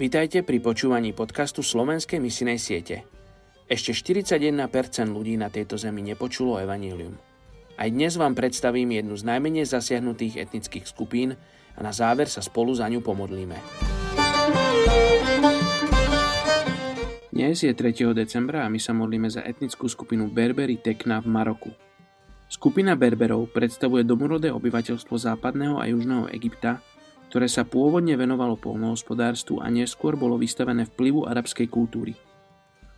Vítajte pri počúvaní podcastu Slovenskej misinej siete. Ešte 41% ľudí na tejto zemi nepočulo evanílium. Aj dnes vám predstavím jednu z najmenej zasiahnutých etnických skupín a na záver sa spolu za ňu pomodlíme. Dnes je 3. decembra a my sa modlíme za etnickú skupinu Berberi Tekna v Maroku. Skupina Berberov predstavuje domorodé obyvateľstvo západného a južného Egypta, ktoré sa pôvodne venovalo polnohospodárstvu a neskôr bolo vystavené vplyvu arabskej kultúry.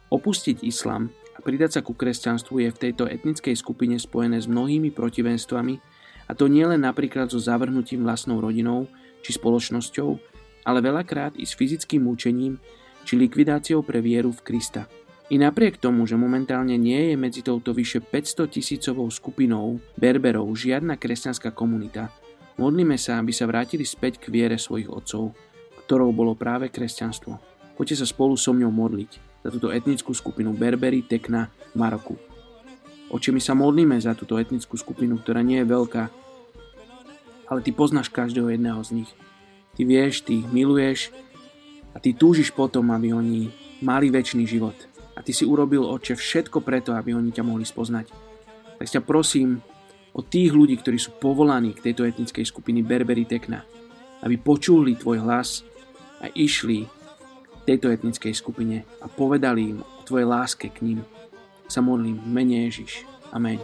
Opustiť islám a pridať sa ku kresťanstvu je v tejto etnickej skupine spojené s mnohými protivenstvami, a to nielen napríklad so zavrhnutím vlastnou rodinou či spoločnosťou, ale veľakrát i s fyzickým mučením či likvidáciou pre vieru v Krista. I napriek tomu, že momentálne nie je medzi touto vyše 500 tisícovou skupinou Berberov žiadna kresťanská komunita, Modlíme sa, aby sa vrátili späť k viere svojich otcov, ktorou bolo práve kresťanstvo. Poďte sa spolu so mňou modliť za túto etnickú skupinu Berberi Tekna Maroku. Oče, my sa modlíme za túto etnickú skupinu, ktorá nie je veľká, ale ty poznáš každého jedného z nich. Ty vieš, ty ich miluješ a ty túžiš potom, aby oni mali väčší život. A ty si urobil, oče, všetko preto, aby oni ťa mohli spoznať. Tak ťa prosím, od tých ľudí, ktorí sú povolaní k tejto etnickej skupiny Berberi Tekna, aby počuli tvoj hlas a išli k tejto etnickej skupine a povedali im o tvojej láske k ním. Sa modlím mene Ježiš. Amen.